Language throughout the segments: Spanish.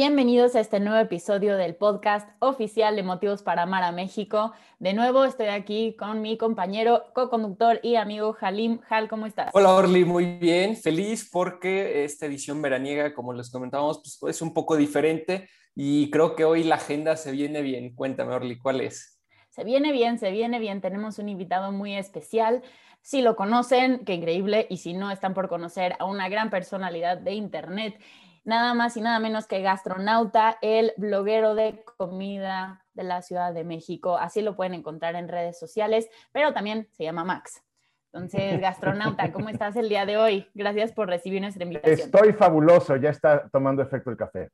Bienvenidos a este nuevo episodio del podcast oficial de Motivos para Amar a México. De nuevo estoy aquí con mi compañero, co-conductor y amigo Halim. Hal, ¿cómo estás? Hola Orly, muy bien, feliz porque esta edición veraniega, como les comentábamos, pues, es un poco diferente y creo que hoy la agenda se viene bien. Cuéntame Orly, ¿cuál es? Se viene bien, se viene bien. Tenemos un invitado muy especial. Si lo conocen, qué increíble, y si no, están por conocer a una gran personalidad de Internet nada más y nada menos que Gastronauta, el bloguero de comida de la Ciudad de México. Así lo pueden encontrar en redes sociales, pero también se llama Max. Entonces, Gastronauta, ¿cómo estás el día de hoy? Gracias por recibir nuestra invitación. Estoy fabuloso, ya está tomando efecto el café.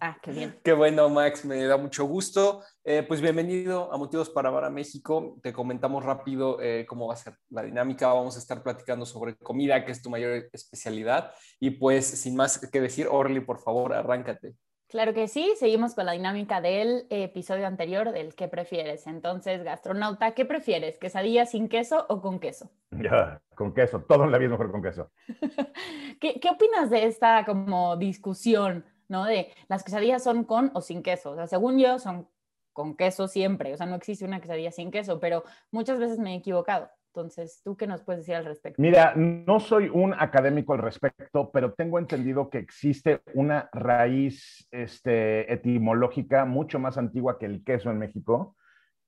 Ah, qué bien. Qué bueno, Max, me da mucho gusto. Eh, pues bienvenido a Motivos para Amar a México. Te comentamos rápido eh, cómo va a ser la dinámica. Vamos a estar platicando sobre comida, que es tu mayor especialidad. Y pues, sin más que decir, Orly, por favor, arráncate. Claro que sí, seguimos con la dinámica del episodio anterior del qué prefieres. Entonces, gastronauta, ¿qué prefieres? ¿Quesadilla sin queso o con queso? Ya, con queso, todo en la vida mejor con queso. ¿Qué, ¿Qué opinas de esta como discusión? ¿No? De las quesadillas son con o sin queso. O sea, según yo, son con queso siempre. O sea, no existe una quesadilla sin queso, pero muchas veces me he equivocado. Entonces, ¿tú qué nos puedes decir al respecto? Mira, no soy un académico al respecto, pero tengo entendido que existe una raíz este, etimológica mucho más antigua que el queso en México,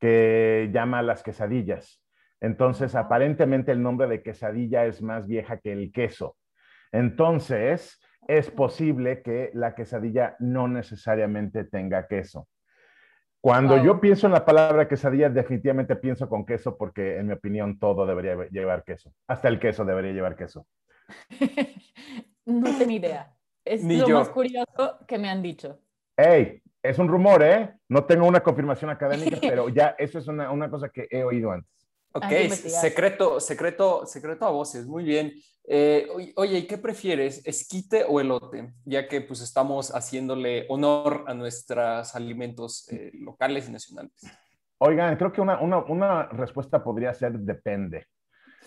que llama las quesadillas. Entonces, aparentemente el nombre de quesadilla es más vieja que el queso. Entonces, es posible que la quesadilla no necesariamente tenga queso. Cuando yo pienso en la palabra quesadilla, definitivamente pienso con queso porque, en mi opinión, todo debería llevar queso. Hasta el queso debería llevar queso. no tengo idea. Es lo más curioso que me han dicho. Hey, es un rumor, ¿eh? No tengo una confirmación académica, pero ya eso es una, una cosa que he oído antes. Ok, secreto, secreto, secreto a voces, muy bien. Eh, oye, ¿y qué prefieres, esquite o elote? Ya que pues estamos haciéndole honor a nuestros alimentos eh, locales y nacionales. Oigan, creo que una, una, una respuesta podría ser depende.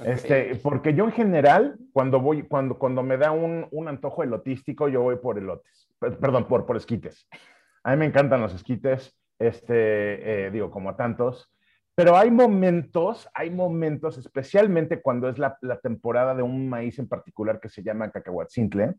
Este, porque yo en general, cuando voy, cuando, cuando me da un, un antojo elotístico, yo voy por elotes, perdón, por, por esquites. A mí me encantan los esquites, este, eh, digo, como a tantos. Pero hay momentos, hay momentos, especialmente cuando es la, temporada de un maíz en particular que se llama cacahuatzintle.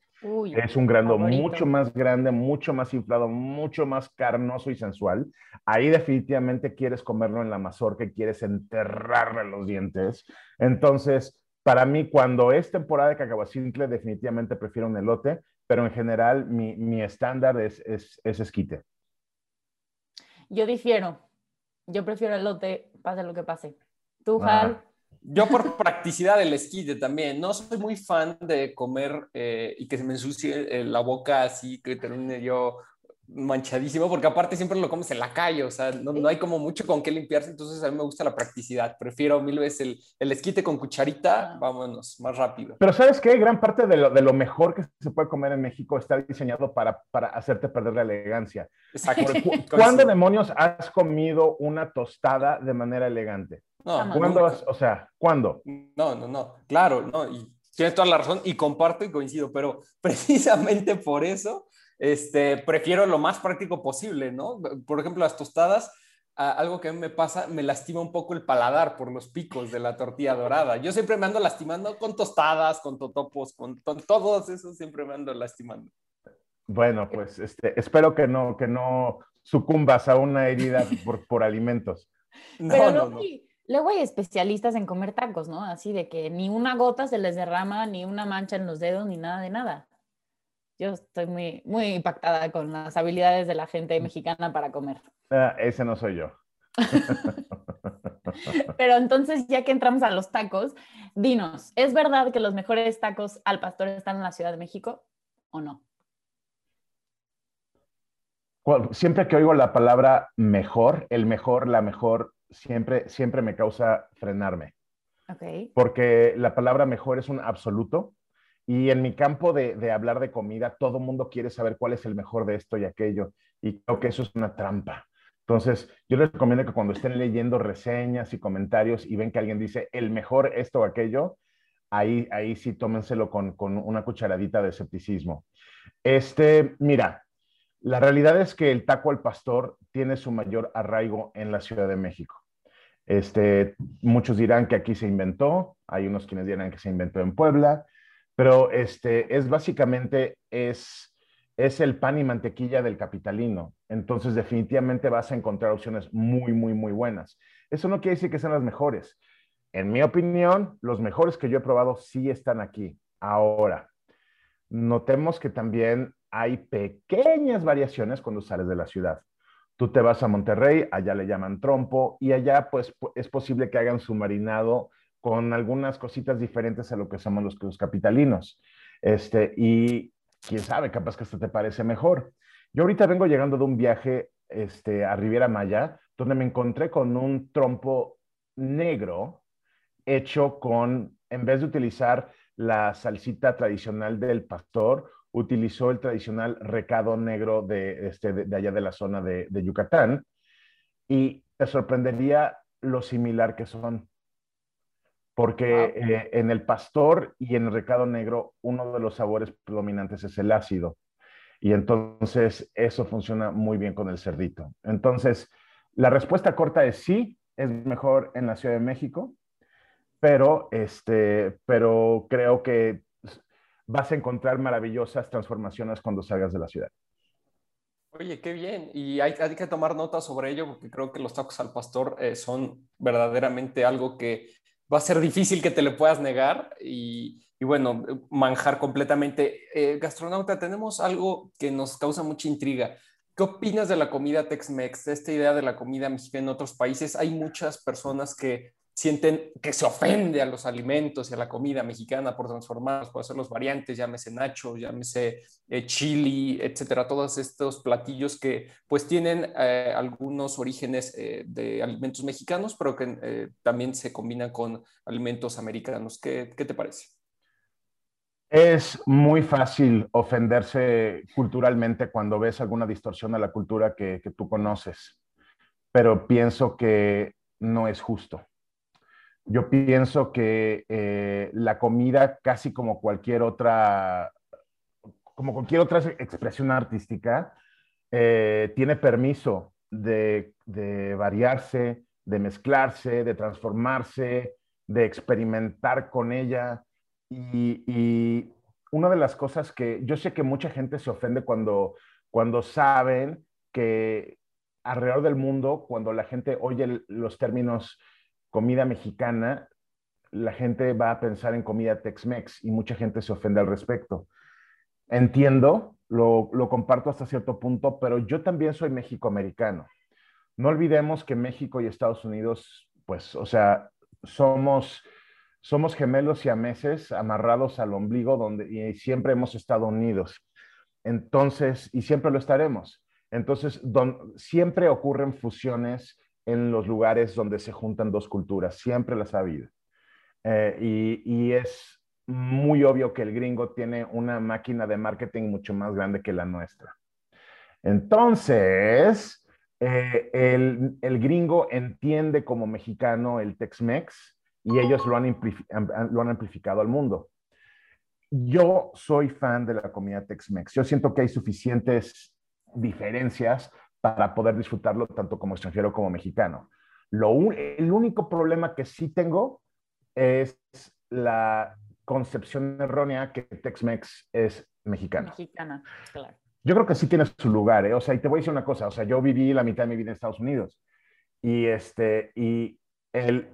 es un grano mucho más grande, mucho más inflado, mucho más carnoso y sensual. Ahí definitivamente quieres comerlo en la mazorca y quieres enterrarle los dientes. Entonces, para mí, cuando es temporada de cacahuatzintle, definitivamente prefiero un elote, pero en general mi, estándar es, es, es esquite. Yo difiero yo prefiero el lote, pase lo que pase. ¿Tú, ah. Hal? Yo por practicidad del esquite también. No soy muy fan de comer eh, y que se me ensucie eh, la boca así, que termine yo manchadísimo, porque aparte siempre lo comes en la calle, o sea, no, hay como mucho con qué limpiarse, entonces a mí me gusta la practicidad, prefiero mil veces el, el esquite con cucharita, vámonos, más rápido. Pero ¿sabes qué? Gran parte de lo, de lo, mejor que se puede comer en México está diseñado para, para hacerte perder la elegancia. Exacto. ¿Cuándo demonios has comido una tostada de manera elegante? No, ¿Cuándo o sea, ¿cuándo? No, no, no, claro, no, y tienes toda la razón y comparto y coincido, pero precisamente por eso este, prefiero lo más práctico posible, ¿no? Por ejemplo, las tostadas, algo que a mí me pasa, me lastima un poco el paladar por los picos de la tortilla dorada. Yo siempre me ando lastimando con tostadas, con totopos, con, todos esos siempre me ando lastimando. Bueno, pues este, espero que no, que no sucumbas a una herida por, por alimentos. No, no, no. Luego hay especialistas en comer tacos, ¿no? Así de que ni una gota se les derrama, ni una mancha en los dedos, ni nada de nada yo estoy muy, muy impactada con las habilidades de la gente mm. mexicana para comer. Ah, ese no soy yo. Pero entonces, ya que entramos a los tacos, dinos, ¿es verdad que los mejores tacos al pastor están en la Ciudad de México o no? Siempre que oigo la palabra mejor, el mejor, la mejor, siempre, siempre me causa frenarme. Okay. Porque la palabra mejor es un absoluto y en mi campo de, hablar de comida, todo mundo quiere saber cuál es el mejor de esto y aquello. Y creo que eso es una trampa. Entonces, yo les recomiendo que cuando estén leyendo reseñas y comentarios y ven que alguien dice el mejor esto o aquello, ahí, ahí sí tómenselo con, con una cucharadita de escepticismo. Este, mira, la realidad es que el taco al pastor tiene su mayor arraigo en la Ciudad de México. Este, muchos dirán que aquí se inventó, hay unos quienes dirán que se inventó en Puebla, pero este, es básicamente, es, es el pan y mantequilla del capitalino. Entonces, definitivamente vas a encontrar opciones muy, muy, muy buenas. Eso no quiere decir que sean las mejores. En mi opinión, los mejores que yo he probado sí están aquí. Ahora, notemos que también hay pequeñas variaciones cuando sales de la ciudad. Tú te vas a Monterrey, allá le llaman trompo y allá pues es posible que hagan su marinado con algunas cositas diferentes a lo que somos los, los capitalinos. Este, y quién sabe, capaz que esto te parece mejor. Yo ahorita vengo llegando de un viaje este, a Riviera Maya, donde me encontré con un trompo negro hecho con, en vez de utilizar la salsita tradicional del pastor, utilizó el tradicional recado negro de, este, de, allá de la zona de, Yucatán y te sorprendería lo similar que son. Porque eh, en el pastor y en el recado negro, uno de los sabores predominantes es el ácido. Y entonces eso funciona muy bien con el cerdito. Entonces, la respuesta corta es sí, es mejor en la Ciudad de México, pero, este, pero creo que vas a encontrar maravillosas transformaciones cuando salgas de la ciudad. Oye, qué bien. Y hay, que tomar nota sobre ello porque creo que los tacos al pastor eh, son verdaderamente algo que va a ser difícil que te le puedas negar y, bueno, manjar completamente. Eh, gastronauta, tenemos algo que nos causa mucha intriga. ¿Qué opinas de la comida Tex-Mex, esta idea de la comida mexicana en otros países? Hay muchas personas que sienten que se ofende a los alimentos y a la comida mexicana por transformarlos, por hacer los variantes, llámese nacho, llámese eh, chili, etcétera, todos estos platillos que pues tienen eh, algunos orígenes eh, de alimentos mexicanos, pero que también se combinan con alimentos americanos. ¿Qué, ¿Qué, te parece? Es muy fácil ofenderse culturalmente cuando ves alguna distorsión a la cultura que, que tú conoces, pero pienso que no es justo yo pienso que eh, la comida, casi como cualquier otra, como cualquier otra expresión artística, eh, tiene permiso de, variarse, de mezclarse, de transformarse, de experimentar con ella. Y, y, una de las cosas que yo sé que mucha gente se ofende cuando, cuando saben que alrededor del mundo, cuando la gente oye los términos comida mexicana, la gente va a pensar en comida Tex-Mex y mucha gente se ofende al respecto. Entiendo, lo, comparto hasta cierto punto, pero yo también soy mexicoamericano. No olvidemos que México y Estados Unidos, pues, o sea, somos, gemelos y ameses amarrados al ombligo donde, y siempre hemos estado unidos. Entonces, y siempre lo estaremos. Entonces, siempre ocurren fusiones en los lugares donde se juntan dos culturas, siempre las ha habido. Eh, y, es muy obvio que el gringo tiene una máquina de marketing mucho más grande que la nuestra. Entonces, eh, el, el, gringo entiende como mexicano el Tex-Mex y ellos lo han, lo han amplificado al mundo. Yo soy fan de la comida Tex-Mex. Yo siento que hay suficientes diferencias para poder disfrutarlo tanto como extranjero como mexicano. Lo el único problema que sí tengo es la concepción errónea que Tex-Mex es mexicano. Mexicana, claro. Yo creo que sí tiene su lugar, ¿eh? O sea, y te voy a decir una cosa, o sea, yo viví la mitad de mi vida en Estados Unidos y, este, y el,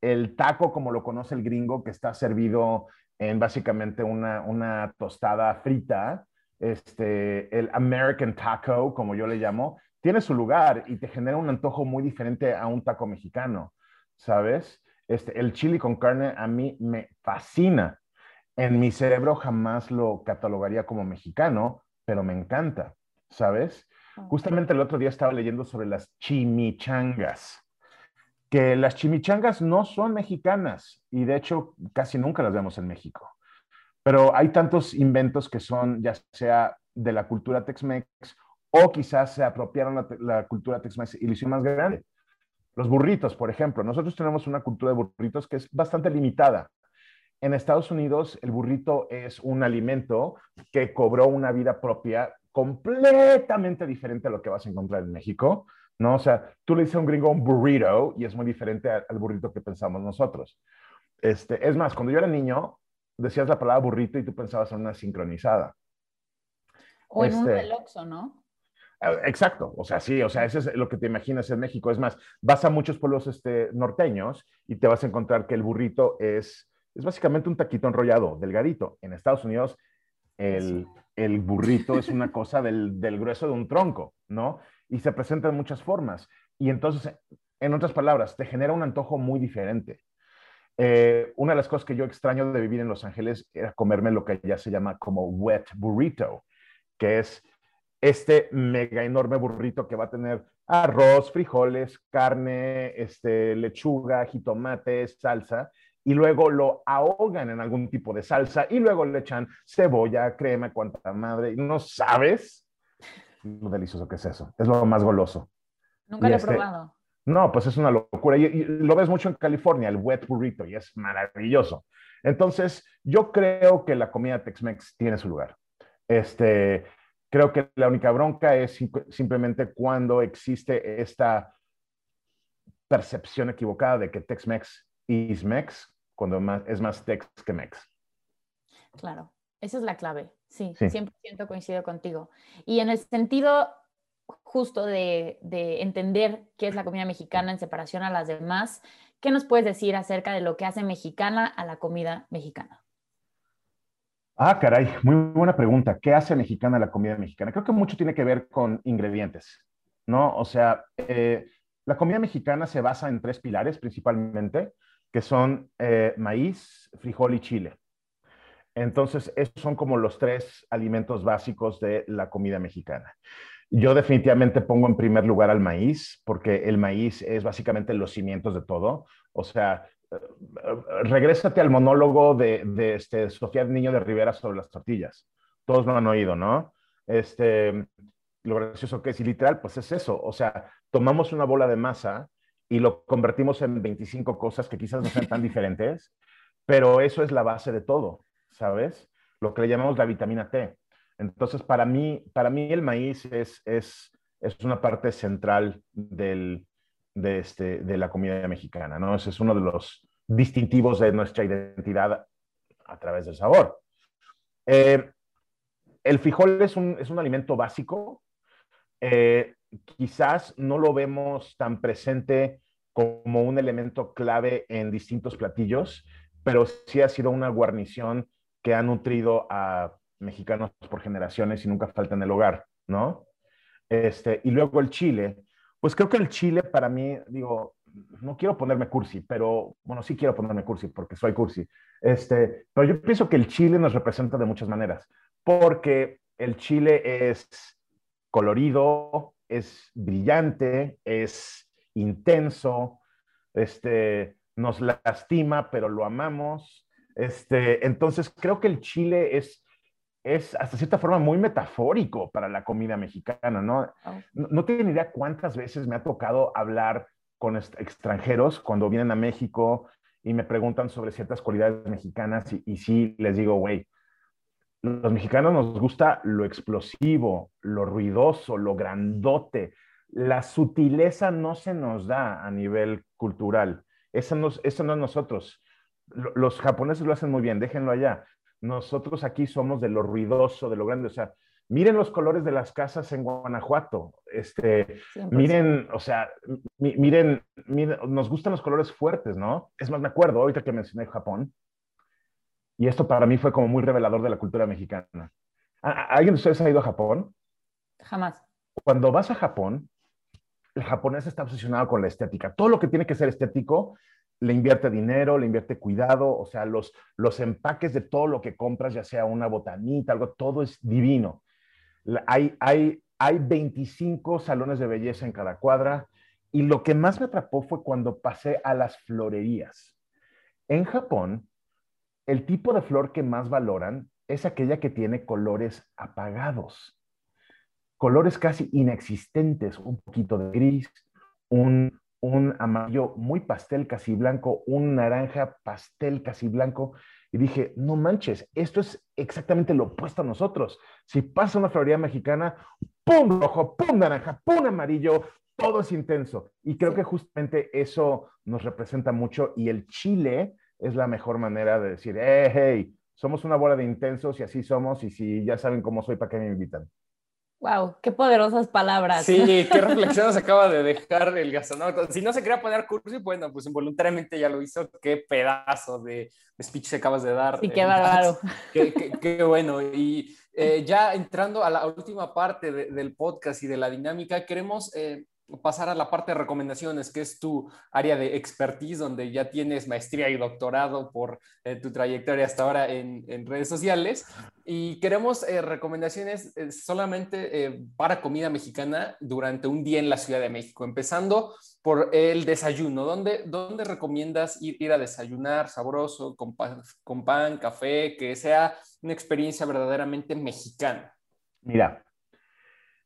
el taco como lo conoce el gringo, que está servido en básicamente una, una tostada frita, este, el American taco, como yo le llamo, tiene su lugar y te genera un antojo muy diferente a un taco mexicano, ¿sabes? Este, el chili con carne a mí me fascina. En mi cerebro jamás lo catalogaría como mexicano, pero me encanta, ¿sabes? Justamente el otro día estaba leyendo sobre las chimichangas, que las chimichangas no son mexicanas y de hecho casi nunca las vemos en México. Pero hay tantos inventos que son ya sea de la cultura Tex-Mex o quizás se apropiaron la, cultura Tex-Mex y lo hicieron más grande. Los burritos, por ejemplo. Nosotros tenemos una cultura de burritos que es bastante limitada. en Estados Unidos el burrito es un alimento que cobró una vida propia completamente diferente a lo que vas a encontrar en México, ¿no? O sea, tú le dices a un gringo un burrito y es muy diferente al burrito que pensamos nosotros. Este, es más, cuando yo era niño, decías la palabra burrito y tú pensabas en una sincronizada. O en un este, ¿no? Eh, exacto, o sea, sí, o sea, eso es lo que te imaginas en México. Es más, vas a muchos pueblos este, norteños y te vas a encontrar que el burrito es, es básicamente un taquito enrollado, delgadito. En Estados Unidos, el, el burrito es una cosa del, del, grueso de un tronco, ¿no? Y se presenta en muchas formas. Y entonces, en otras palabras, te genera un antojo muy diferente. Eh, una de las cosas que yo extraño de vivir en Los Ángeles era comerme lo que ya se llama como wet burrito, que es este mega enorme burrito que va a tener arroz, frijoles, carne, este, lechuga, jitomate, salsa, y luego lo ahogan en algún tipo de salsa y luego le echan cebolla, crema, cuanta madre, y no sabes lo delicioso que es eso. Es lo más goloso. Nunca lo he este, probado. No, pues es una locura. Y, lo ves mucho en California, el wet burrito, y es maravilloso. Entonces, yo creo que la comida Tex-Mex tiene su lugar. Este, Creo que la única bronca es simplemente cuando existe esta percepción equivocada de que Tex-Mex es Mex, cuando es más Tex que Mex. Claro, esa es la clave. Sí, 100% coincido contigo. Y en el sentido justo de, de, entender qué es la comida mexicana en separación a las demás, ¿qué nos puedes decir acerca de lo que hace mexicana a la comida mexicana? Ah, caray, muy buena pregunta. ¿Qué hace mexicana la comida mexicana? Creo que mucho tiene que ver con ingredientes, ¿no? O sea, eh, la comida mexicana se basa en tres pilares principalmente, que son eh, maíz, frijol y chile. Entonces, esos son como los tres alimentos básicos de la comida mexicana. Yo definitivamente pongo en primer lugar al maíz, porque el maíz es básicamente los cimientos de todo. O sea, regrésate al monólogo de, de este, Sofía Niño de Rivera sobre las tortillas. Todos lo han oído, ¿no? Este, lo gracioso que es, y literal, pues es eso. O sea, tomamos una bola de masa y lo convertimos en 25 cosas que quizás no sean tan diferentes, pero eso es la base de todo, ¿sabes? Lo que le llamamos la vitamina T. Entonces, para mí, para mí el maíz es, es, es una parte central del, de, este, de la comida mexicana, ¿no? Ese es uno de los distintivos de nuestra identidad a través del sabor. Eh, el frijol es un, es un alimento básico. Eh, quizás no lo vemos tan presente como un elemento clave en distintos platillos, pero sí ha sido una guarnición que ha nutrido a mexicanos por generaciones y nunca falta en el hogar, ¿no? Este, y luego el chile, pues creo que el chile para mí, digo, no quiero ponerme cursi, pero bueno, sí quiero ponerme cursi porque soy cursi. Este, pero yo pienso que el chile nos representa de muchas maneras, porque el chile es colorido, es brillante, es intenso, este, nos lastima, pero lo amamos. Este, entonces creo que el chile es es hasta cierta forma muy metafórico para la comida mexicana, ¿no? No, no tienen idea cuántas veces me ha tocado hablar con extranjeros cuando vienen a México y me preguntan sobre ciertas cualidades mexicanas y, y sí les digo, güey, los mexicanos nos gusta lo explosivo, lo ruidoso, lo grandote. La sutileza no se nos da a nivel cultural. Eso no, eso no es nosotros. Los japoneses lo hacen muy bien, déjenlo allá nosotros aquí somos de lo ruidoso, de lo grande, o sea, miren los colores de las casas en Guanajuato, este, miren, o sea, miren, miren, nos gustan los colores fuertes, ¿no? Es más, me acuerdo ahorita que mencioné Japón, y esto para mí fue como muy revelador de la cultura mexicana. ¿Alguien de ustedes ha ido a Japón? Jamás. Cuando vas a Japón, el japonés está obsesionado con la estética. Todo lo que tiene que ser estético le invierte dinero, le invierte cuidado, o sea, los, los empaques de todo lo que compras, ya sea una botanita, algo, todo es divino. Hay, hay, hay 25 salones de belleza en cada cuadra y lo que más me atrapó fue cuando pasé a las florerías. En Japón, el tipo de flor que más valoran es aquella que tiene colores apagados, colores casi inexistentes, un poquito de gris, un, un amarillo muy pastel casi blanco, un naranja pastel casi blanco. y dije, no manches, esto es exactamente lo opuesto a nosotros. Si pasa una florería mexicana, ¡pum rojo, pum naranja, pum amarillo! Todo es intenso. Y creo que justamente eso nos representa mucho y el chile es la mejor manera de decir, hey, hey, somos una bola de intensos y así somos y si ya saben cómo soy, ¿para qué me invitan? Wow, qué poderosas palabras. Sí, qué reflexión nos acaba de dejar el gastronauta. Si no se quería poner cursi, bueno, pues involuntariamente ya lo hizo. Qué pedazo de speech acabas de dar. Sí, qué bárbaro. Qué, bueno. Y eh, ya entrando a la última parte del podcast y de la dinámica, queremos eh, pasar a la parte de recomendaciones, que es tu área de expertise, donde ya tienes maestría y doctorado por eh, tu trayectoria hasta ahora en, redes sociales. Y queremos eh, recomendaciones eh, solamente para comida mexicana durante un día en la Ciudad de México, empezando por el desayuno. ¿Dónde, dónde recomiendas ir, ir a desayunar sabroso, con con pan, café, que sea una experiencia verdaderamente mexicana? Mira,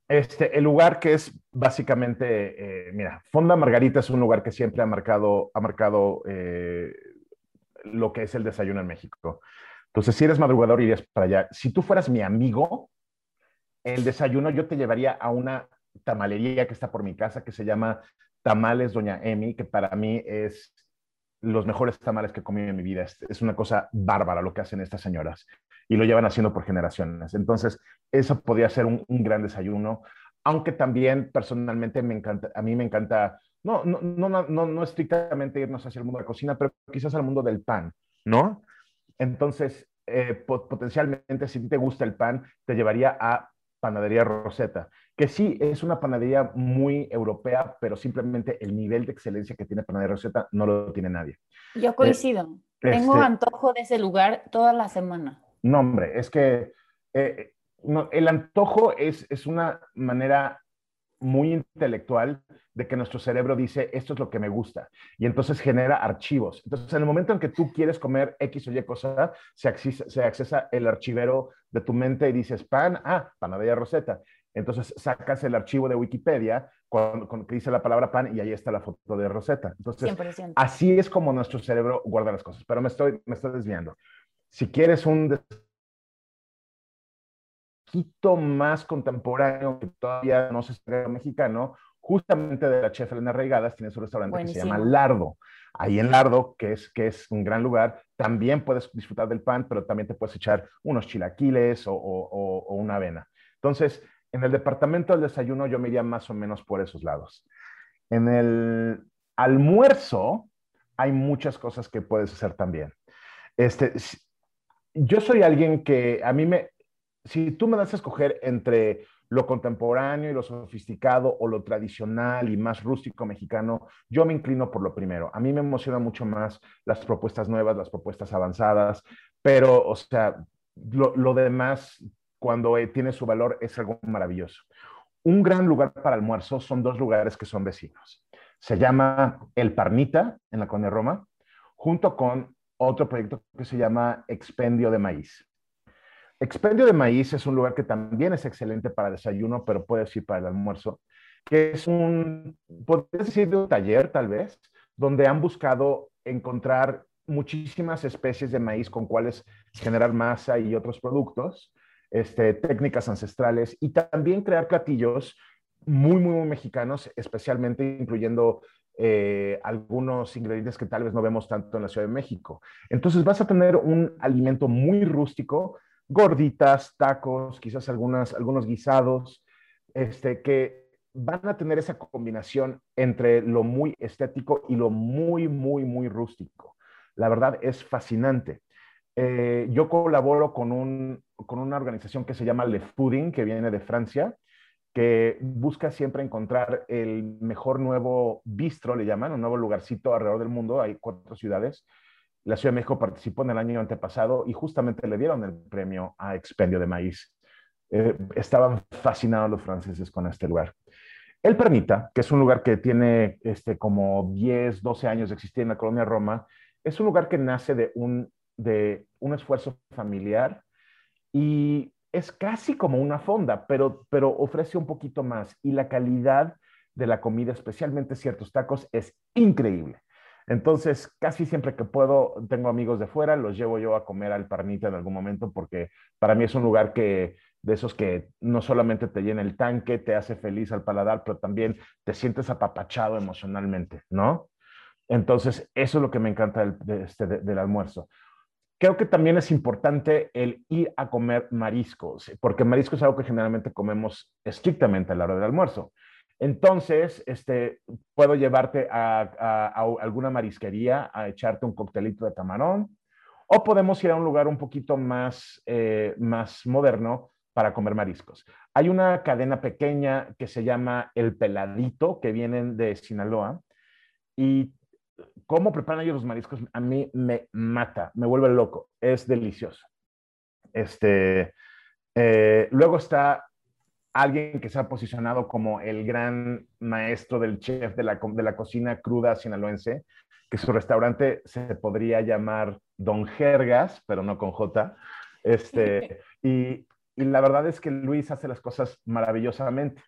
este, el lugar que es básicamente, eh, mira, Fonda Margarita es un lugar que siempre ha marcado, ha marcado eh, lo que es el desayuno en México. Entonces, si eres madrugador, irías para allá. Si tú fueras mi amigo, el desayuno yo te llevaría a una tamalería que está por mi casa que se llama Tamales Doña Emi, que para mí es los mejores tamales que he comido en mi vida. Es, una cosa bárbara lo que hacen estas señoras y lo llevan haciendo por generaciones. Entonces, eso podría ser un, gran desayuno, aunque también personalmente me encanta, a mí me encanta, no, no, no, no, no estrictamente irnos hacia el mundo de la cocina, pero quizás al mundo del pan, ¿no? Entonces, eh, potencialmente, si te gusta el pan, te llevaría a Panadería Rosetta, que sí es una panadería muy europea, pero simplemente el nivel de excelencia que tiene Panadería Rosetta no lo tiene nadie. Yo coincido. Tengo este antojo de ese lugar toda la semana. No, hombre, es que eh, el antojo es, es una manera muy intelectual de que nuestro cerebro dice, esto es lo que me gusta, y entonces genera archivos. Entonces, en el momento en que tú quieres comer X o Y cosa, se accesa, se accesa el archivero de tu mente y dices, pan, ah, panadería roseta. Entonces sacas el archivo de Wikipedia con, que dice la palabra pan y ahí está la foto de Rosetta. Entonces, así es como nuestro cerebro guarda las cosas. Pero me estoy, me estoy desviando. Si quieres un poquito más contemporáneo, que todavía no se está mexicano, justamente de la chef Elena Reigadas tiene su restaurante que se llama Lardo. Ahí en Lardo, que es, que es un gran lugar, también puedes disfrutar del pan, pero también te puedes echar unos chilaquiles o, o una avena. Entonces, en el departamento del desayuno yo me iría más o menos por esos lados. En el almuerzo hay muchas cosas que puedes hacer también. Este, yo soy alguien que a mí me, si tú me das a escoger entre lo contemporáneo y lo sofisticado o lo tradicional y más rústico mexicano, yo me inclino por lo primero. A mí me emociona mucho más las propuestas nuevas, las propuestas avanzadas, pero, o sea, lo, lo demás, cuando eh, tiene su valor, es algo maravilloso. Un gran lugar para almuerzo son dos lugares que son vecinos. Se llama El Parnita, en la Colonia Roma, junto con otro proyecto que se llama Expendio de Maíz. Expendio de Maíz es un lugar que también es excelente para desayuno, pero puede ser para el almuerzo, que es un, podrías decir, de un taller tal vez, donde han buscado encontrar muchísimas especies de maíz con cuales generar masa y otros productos, este, técnicas ancestrales y también crear platillos muy, muy, muy mexicanos, especialmente incluyendo eh, algunos ingredientes que tal vez no vemos tanto en la Ciudad de México. Entonces vas a tener un alimento muy rústico, gorditas, tacos, quizás algunas, algunos guisados, este, que van a tener esa combinación entre lo muy estético y lo muy, muy, muy rústico. La verdad es fascinante. Eh, yo colaboro con, un, con una organización que se llama Le Fooding, que viene de Francia, que busca siempre encontrar el mejor nuevo bistro, le llaman, un nuevo lugarcito alrededor del mundo. Hay cuatro ciudades. La Ciudad de México participó en el año antepasado y justamente le dieron el premio a Expendio de Maíz. Eh, estaban fascinados los franceses con este lugar. El Permita, que es un lugar que tiene este, como 10, 12 años de existir en la colonia Roma, es un lugar que nace de un, de un esfuerzo familiar y es casi como una fonda, pero, pero ofrece un poquito más y la calidad de la comida, especialmente ciertos tacos, es increíble. Entonces, casi siempre que puedo, tengo amigos de fuera, los llevo yo a comer al Parnita en algún momento porque para mí es un lugar que de esos que no solamente te llena el tanque, te hace feliz al paladar, pero también te sientes apapachado emocionalmente, ¿no? Entonces, eso es lo que me encanta del, este, almuerzo. Creo que también es importante el ir a comer mariscos, porque marisco es algo que generalmente comemos estrictamente a la hora del almuerzo. Entonces, este, puedo llevarte a, alguna marisquería a echarte un coctelito de camarón, o podemos ir a un lugar un poquito más, eh, más moderno para comer mariscos. Hay una cadena pequeña que se llama El Peladito, que vienen de Sinaloa, y cómo preparan ellos los mariscos a mí me mata, me vuelve loco, es delicioso. Este, eh, luego está alguien que se ha posicionado como el gran maestro del chef de la, de la cocina cruda sinaloense, que su restaurante se podría llamar Don Jergas, pero no con J. Este, y, y la verdad es que Luis hace las cosas maravillosamente.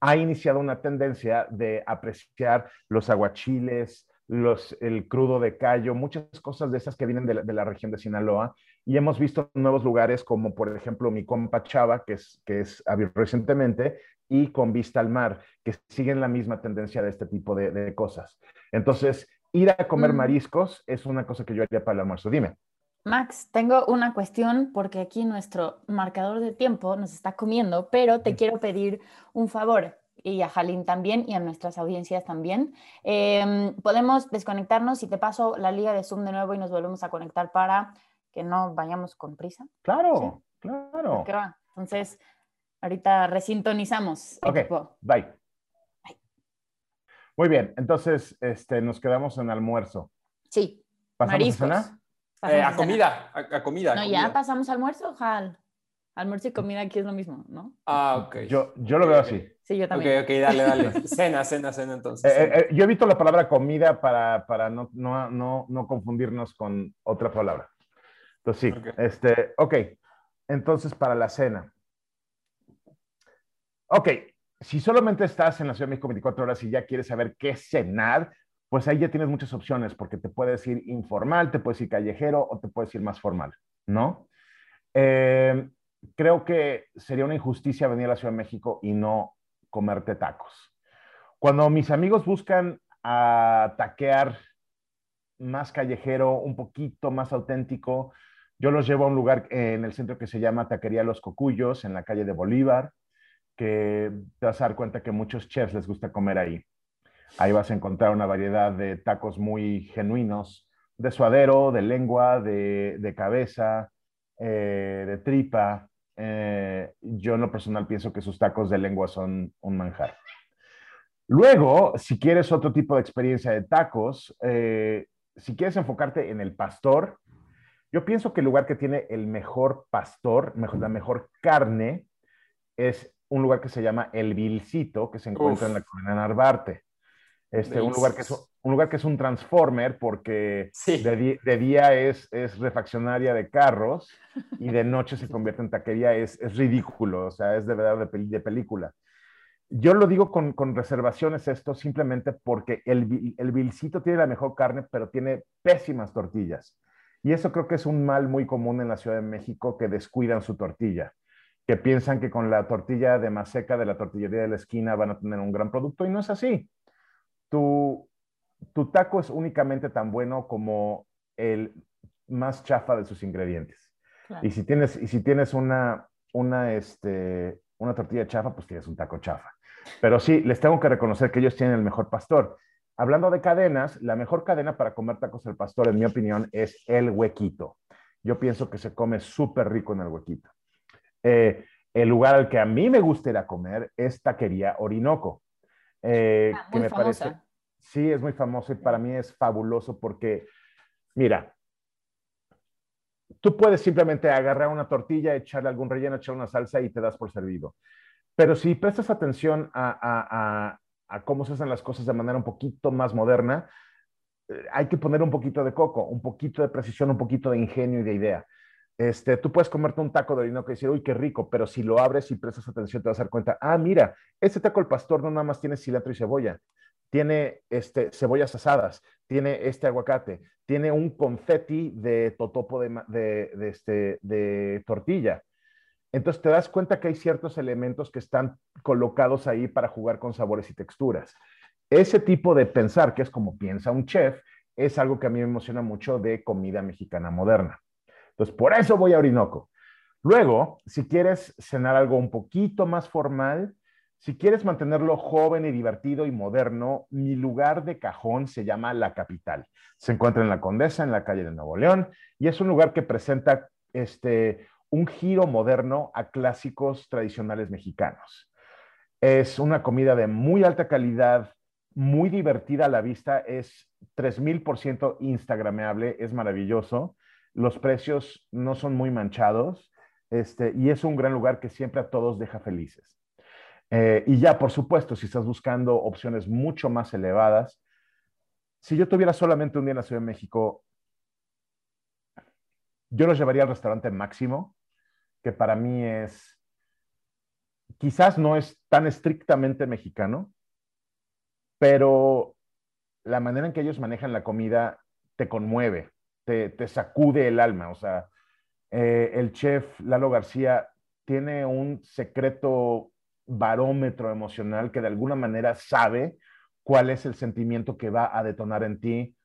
Ha iniciado una tendencia de apreciar los aguachiles, los, el crudo de callo, muchas cosas de esas que vienen de la, región de Sinaloa. Y hemos visto nuevos lugares como, por ejemplo, mi compa Chava, que es, que es recientemente, y con vista al mar, que siguen la misma tendencia de este tipo de, cosas. Entonces, ir a comer mm. mariscos es una cosa que yo haría para el almuerzo. Dime. Max, tengo una cuestión porque aquí nuestro marcador de tiempo nos está comiendo, pero te quiero pedir un favor y a Jalín también y a nuestras audiencias también. Em, podemos desconectarnos y te paso la liga de Zoom de nuevo y nos volvemos a conectar para que no vayamos con prisa. Claro, claro. Entonces, ahorita resintonizamos. Ok, bye. Muy bien, entonces este, nos quedamos en almuerzo. Sí. ¿Pasamos a eh, a, comida, a, comida. No, ya pasamos almuerzo, Jal. Almuerzo y comida aquí es lo mismo, ¿no? Ah, ok. Yo, yo lo veo así. Sí, yo también. Ok, ok, dale, dale. cena, cena, cena entonces. Eh, eh, yo evito la palabra comida para, para no, no, no, no, confundirnos con otra palabra. Entonces sí, este, ok. Entonces para la cena. Ok, si solamente estás en la Ciudad de México 24 horas y ya quieres saber qué cenar, pues ahí ya tienes muchas opciones porque te puedes ir informal, te puedes ir callejero o te puedes ir más formal, ¿no? Eh, creo que sería una injusticia venir a la Ciudad de México y no comerte tacos. Cuando mis amigos buscan a taquear más callejero, un poquito más auténtico, yo los llevo a un lugar en el centro que se llama Taquería Los Cocuyos, en la calle de Bolívar, que te vas a dar cuenta que muchos chefs les gusta comer ahí. Ahí vas a encontrar una variedad de tacos muy genuinos, de suadero, de lengua, de, cabeza, eh, de tripa, eh, yo en lo personal pienso que sus tacos de lengua son un manjar. Luego, si quieres otro tipo de experiencia de tacos, eh, si quieres enfocarte en el pastor, yo pienso que el lugar que tiene el mejor pastor, la mejor carne, es un lugar que se llama El Vilcito, que se encuentra en la Colina Narvarte. Este, un, lugar que es, un lugar que es un transformer porque de, día es, es refaccionaria de carros y de noche se convierte en taquería. Es, es ridículo, o sea, es de verdad de, de película. Yo lo digo con, con, reservaciones esto simplemente porque el, el vilcito tiene la mejor carne, pero tiene pésimas tortillas. Y eso creo que es un mal muy común en la Ciudad de México que descuidan su tortilla, que piensan que con la tortilla de maseca de la tortillería de la esquina van a tener un gran producto y no es así tu, tu taco es únicamente tan bueno como el más chafa de sus ingredientes. Y si tienes, y si tienes una, una, este, una tortilla chafa, pues tienes un taco chafa. Pero sí, les tengo que reconocer que ellos tienen el mejor pastor. Hablando de cadenas, la mejor cadena para comer tacos al pastor, en mi opinión, es el huequito. Yo pienso que se come súper rico en el huequito. Eh, el lugar al que a mí me gusta ir a comer es Taquería Orinoco. Eh, ah, que me parece. Sí, es muy famoso y para mí es fabuloso porque, mira, tú puedes simplemente agarrar una tortilla, echarle algún relleno, echarle una salsa y te das por servido. Pero si prestas atención a, cómo se hacen las cosas de manera un poquito más moderna, eh, hay que poner un poquito de coco, un poquito de precisión, un poquito de ingenio y de idea. Este, tú puedes comerte un taco de orinoco y decir, uy, qué rico, pero si lo abres y prestas atención te vas a dar cuenta, ah, mira, este taco al pastor no nada más tiene cilantro y cebolla, tiene este, cebollas asadas, tiene este aguacate, tiene un confeti de totopo de, este, de tortilla. Entonces te das cuenta que hay ciertos elementos que están colocados ahí para jugar con sabores y texturas. Ese tipo de pensar, que es como piensa un chef, es algo que a mí me emociona mucho de comida mexicana moderna. Entonces, por eso voy a Orinoco. Luego, si quieres cenar algo un poquito más formal, si quieres mantenerlo joven y divertido y moderno, mi lugar de cajón se llama La Capital. Se encuentra en la Condesa, en la calle de Nuevo León, y es un lugar que presenta este, un giro moderno a clásicos tradicionales mexicanos. Es una comida de muy alta calidad, muy divertida a la vista, es 3000% instagrameable, es maravilloso. Los precios no son muy manchados este, y es un gran lugar que siempre a todos deja felices. Eh, y ya, por supuesto, si estás buscando opciones mucho más elevadas, si yo tuviera solamente un día en la Ciudad de México, yo los llevaría al restaurante Máximo, que para mí es, quizás no es tan estrictamente mexicano, pero la manera en que ellos manejan la comida te conmueve, te, sacude el alma. O sea, eh, el chef Lalo García tiene un secreto barómetro emocional que de alguna manera sabe cuál es el sentimiento que va a detonar en ti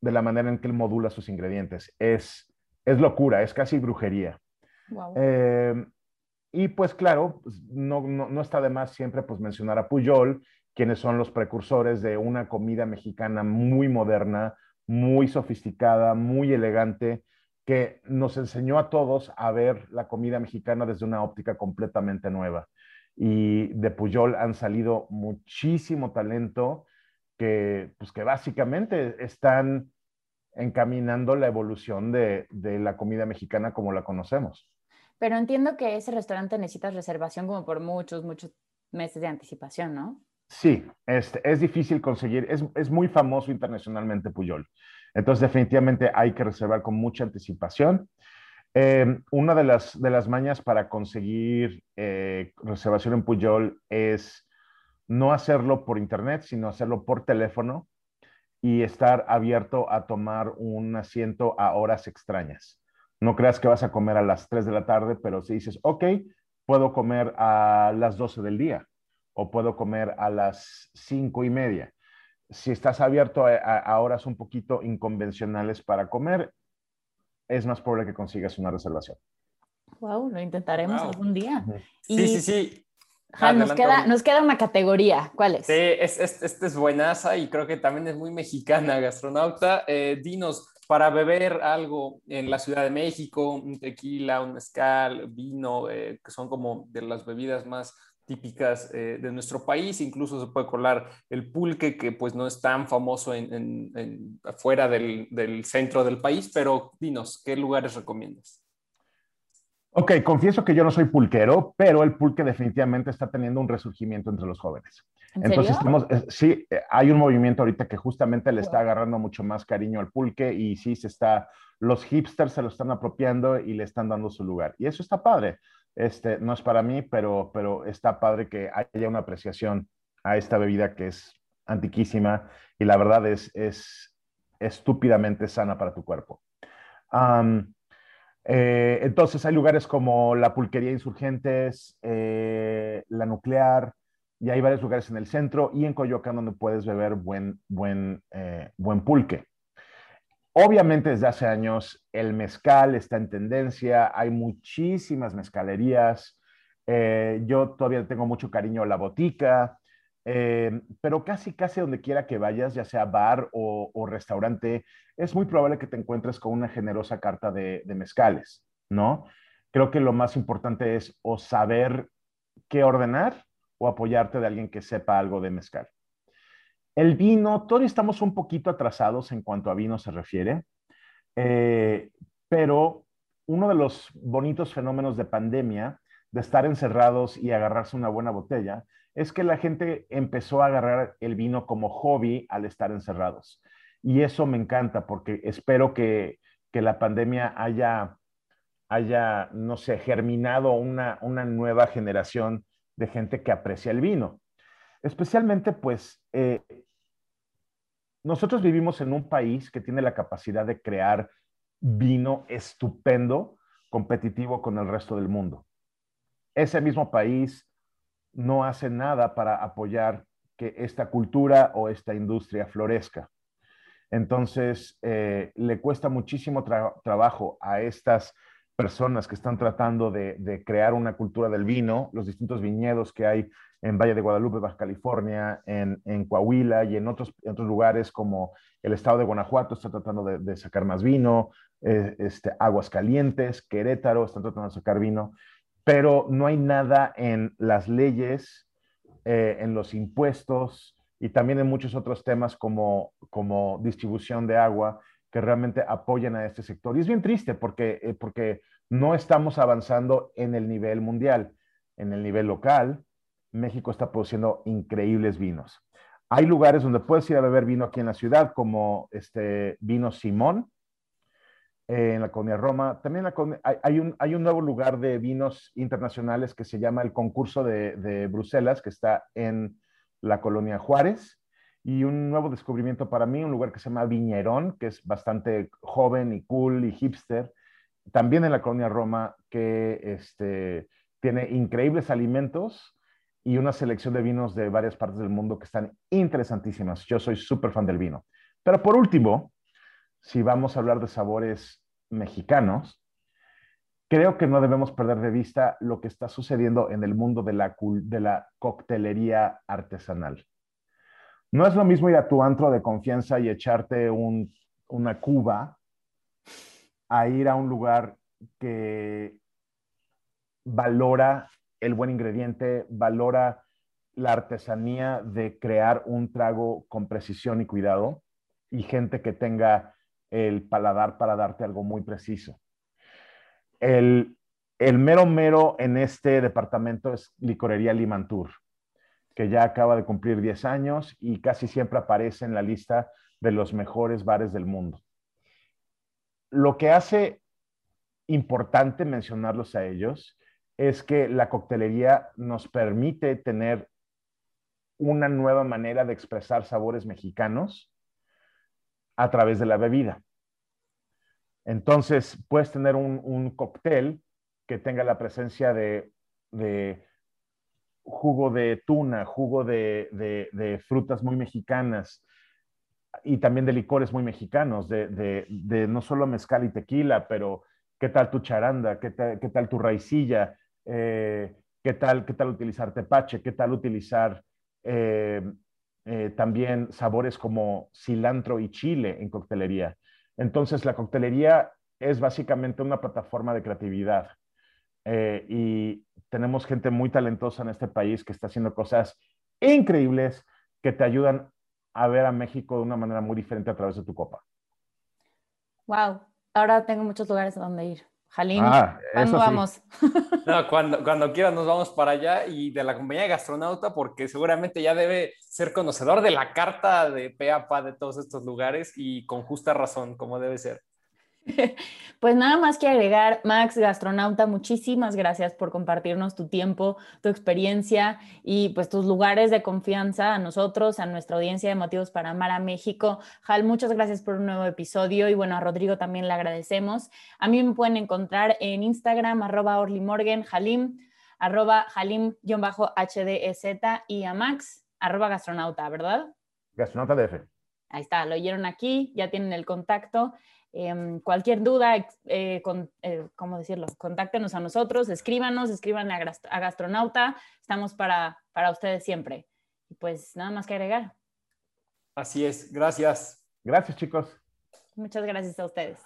de la manera en que él modula sus ingredientes. Es, es locura, es casi brujería. Eh, y pues claro, pues, no, no, está de más siempre pues mencionar a Puyol, quienes son los precursores de una comida mexicana muy moderna, muy sofisticada, muy elegante, que nos enseñó a todos a ver la comida mexicana desde una óptica completamente nueva y de Puyol han salido muchísimo talento que, pues que básicamente están encaminando la evolución de, de, la comida mexicana como la conocemos. Pero entiendo que ese restaurante necesita reservación como por muchos, muchos meses de anticipación, ¿no? Sí, es, es difícil conseguir, es, es muy famoso internacionalmente Puyol. Entonces definitivamente hay que reservar con mucha anticipación. Eh, una de las, de las mañas para conseguir eh, reservación en Puyol es no hacerlo por internet, sino hacerlo por teléfono y estar abierto a tomar un asiento a horas extrañas. No creas que vas a comer a las 3 de la tarde, pero si dices, ok, puedo comer a las 12 del día o puedo comer a las 5 y media. Si estás abierto a horas un poquito inconvencionales para comer, es más probable que consigas una reservación. Wow, lo intentaremos algún día. Sí, sí, sí. nos, queda, nos queda una categoría. ¿Cuál es? Sí, esta es, es, buenaza y creo que también es muy mexicana, gastronauta. Eh, dinos, para beber algo en la Ciudad de México, un tequila, un mezcal, vino, eh, que son como de las bebidas más típicas eh, de nuestro país, incluso se puede colar el pulque, que pues no es tan famoso afuera del, del, centro del país, pero dinos, ¿qué lugares recomiendas? Ok, confieso que yo no soy pulquero, pero el pulque definitivamente está teniendo un resurgimiento entre los jóvenes. Entonces, eh, sí, eh, hay un movimiento ahorita que justamente le está agarrando mucho más cariño al pulque y sí se está, los hipsters se lo están apropiando y le están dando su lugar. Y eso está padre. Este, no es para mí, pero, pero está padre que haya una apreciación a esta bebida que es antiquísima y la verdad es, es estúpidamente sana para tu cuerpo. Eh, entonces hay lugares como la Pulquería Insurgentes, eh, la Nuclear, y hay varios lugares en el centro y en Coyoacán donde puedes beber buen, buen, eh, buen pulque. Obviamente desde hace años el mezcal está en tendencia, hay muchísimas mezcalerías, eh, yo todavía tengo mucho cariño a la botica, eh, pero casi, casi donde quiera que vayas, ya sea bar o, restaurante, es muy probable que te encuentres con una generosa carta de, de mezcales, ¿no? Creo que lo más importante es o saber qué ordenar o apoyarte de alguien que sepa algo de mezcal. El vino, todavía estamos un poquito atrasados en cuanto a vino se refiere, eh, pero uno de los bonitos fenómenos de pandemia, de estar encerrados y agarrarse una buena botella, es que la gente empezó a agarrar el vino como hobby al estar encerrados. Y eso me encanta porque espero que, la pandemia haya, haya, no sé, germinado una, una nueva generación de gente que aprecia el vino. Especialmente, pues, eh, nosotros vivimos en un país que tiene la capacidad de crear vino estupendo, competitivo con el resto del mundo. Ese mismo país no hace nada para apoyar que esta cultura o esta industria florezca. Entonces, eh, le cuesta muchísimo trabajo a estas personas que están tratando de, crear una cultura del vino, los distintos viñedos que hay en Valle de Guadalupe, Baja California, en, Coahuila y en otros, otros lugares como el estado de Guanajuato está tratando de, sacar más vino, eh, este, Aguascalientes, Querétaro están tratando de sacar vino, pero no hay nada en las leyes, eh, en los impuestos, y también en muchos otros temas como, como distribución de agua que realmente apoyan a este sector. Y es bien triste porque, eh, porque no estamos avanzando en el nivel mundial. En el nivel local, México está produciendo increíbles vinos. Hay lugares donde puedes ir a beber vino aquí en la ciudad, como este vino Simón, eh, en la colonia Roma. También hay, un, hay un nuevo lugar de vinos internacionales que se llama el Concurso de Bruselas, que está en la colonia Juárez, y un nuevo descubrimiento para mí, un lugar que se llama Viñerón, que es bastante joven y cool y hipster, también en la colonia Roma, que este, tiene increíbles alimentos y una selección de vinos de varias partes del mundo que están interesantísimas. Yo soy súper fan del vino. Pero por último, si vamos a hablar de sabores mexicanos, creo que no debemos perder de vista lo que está sucediendo en el mundo de la, de la coctelería artesanal. No es lo mismo ir a tu antro de confianza y echarte una cuba a ir a un lugar que valora el buen ingrediente, valora la artesanía de crear un trago con precisión y cuidado y gente que tenga el paladar para darte algo muy preciso. El, mero mero en este departamento es Licorería Limantur, que ya acaba de cumplir 10 años y casi siempre aparece en la lista de los mejores bares del mundo. Lo que hace importante mencionarlos a ellos es que la coctelería nos permite tener una nueva manera de expresar sabores mexicanos a través de la bebida. Entonces, puedes tener un, cóctel que tenga la presencia de, jugo de tuna, jugo de, frutas muy mexicanas y también de licores muy mexicanos, de, no solo mezcal y tequila, pero qué tal tu charanda, qué tal, tu raicilla, eh, qué, tal, qué tal utilizar tepache, qué tal utilizar eh, eh, también sabores como cilantro y chile en coctelería. Entonces, la coctelería es básicamente una plataforma de creatividad. Eh, y tenemos gente muy talentosa en este país que está haciendo cosas increíbles que te ayudan a ver a México de una manera muy diferente a través de tu copa. Wow, ahora tengo muchos lugares a donde ir. Jalín, ah, ¿cuándo vamos? No, cuando, cuando quieras nos vamos para allá y de la compañía de Gastronauta, porque seguramente ya debe ser conocedor de la carta de PAPA de todos estos lugares y con justa razón, como debe ser. Pues nada más que agregar, Max, gastronauta, muchísimas gracias por compartirnos tu tiempo, tu experiencia y pues tus lugares de confianza a nosotros, a nuestra audiencia de Motivos para Amar a México. Jal, muchas gracias por un nuevo episodio y bueno, a Rodrigo también le agradecemos. A mí me pueden encontrar en Instagram, arroba Orly Morgan, Jalim, arroba Jalim-HDZ y a Max, arroba gastronauta, ¿verdad? Gastronauta DF. Ahí está, lo oyeron aquí, ya tienen el contacto. Em, cualquier duda, eh, eh, ¿cómo decirlo? Contáctenos a nosotros, escríbanos, escriban a, a Gastronauta, estamos para, para ustedes siempre. Y pues nada más que agregar. Así es, gracias. Gracias chicos. Muchas gracias a ustedes.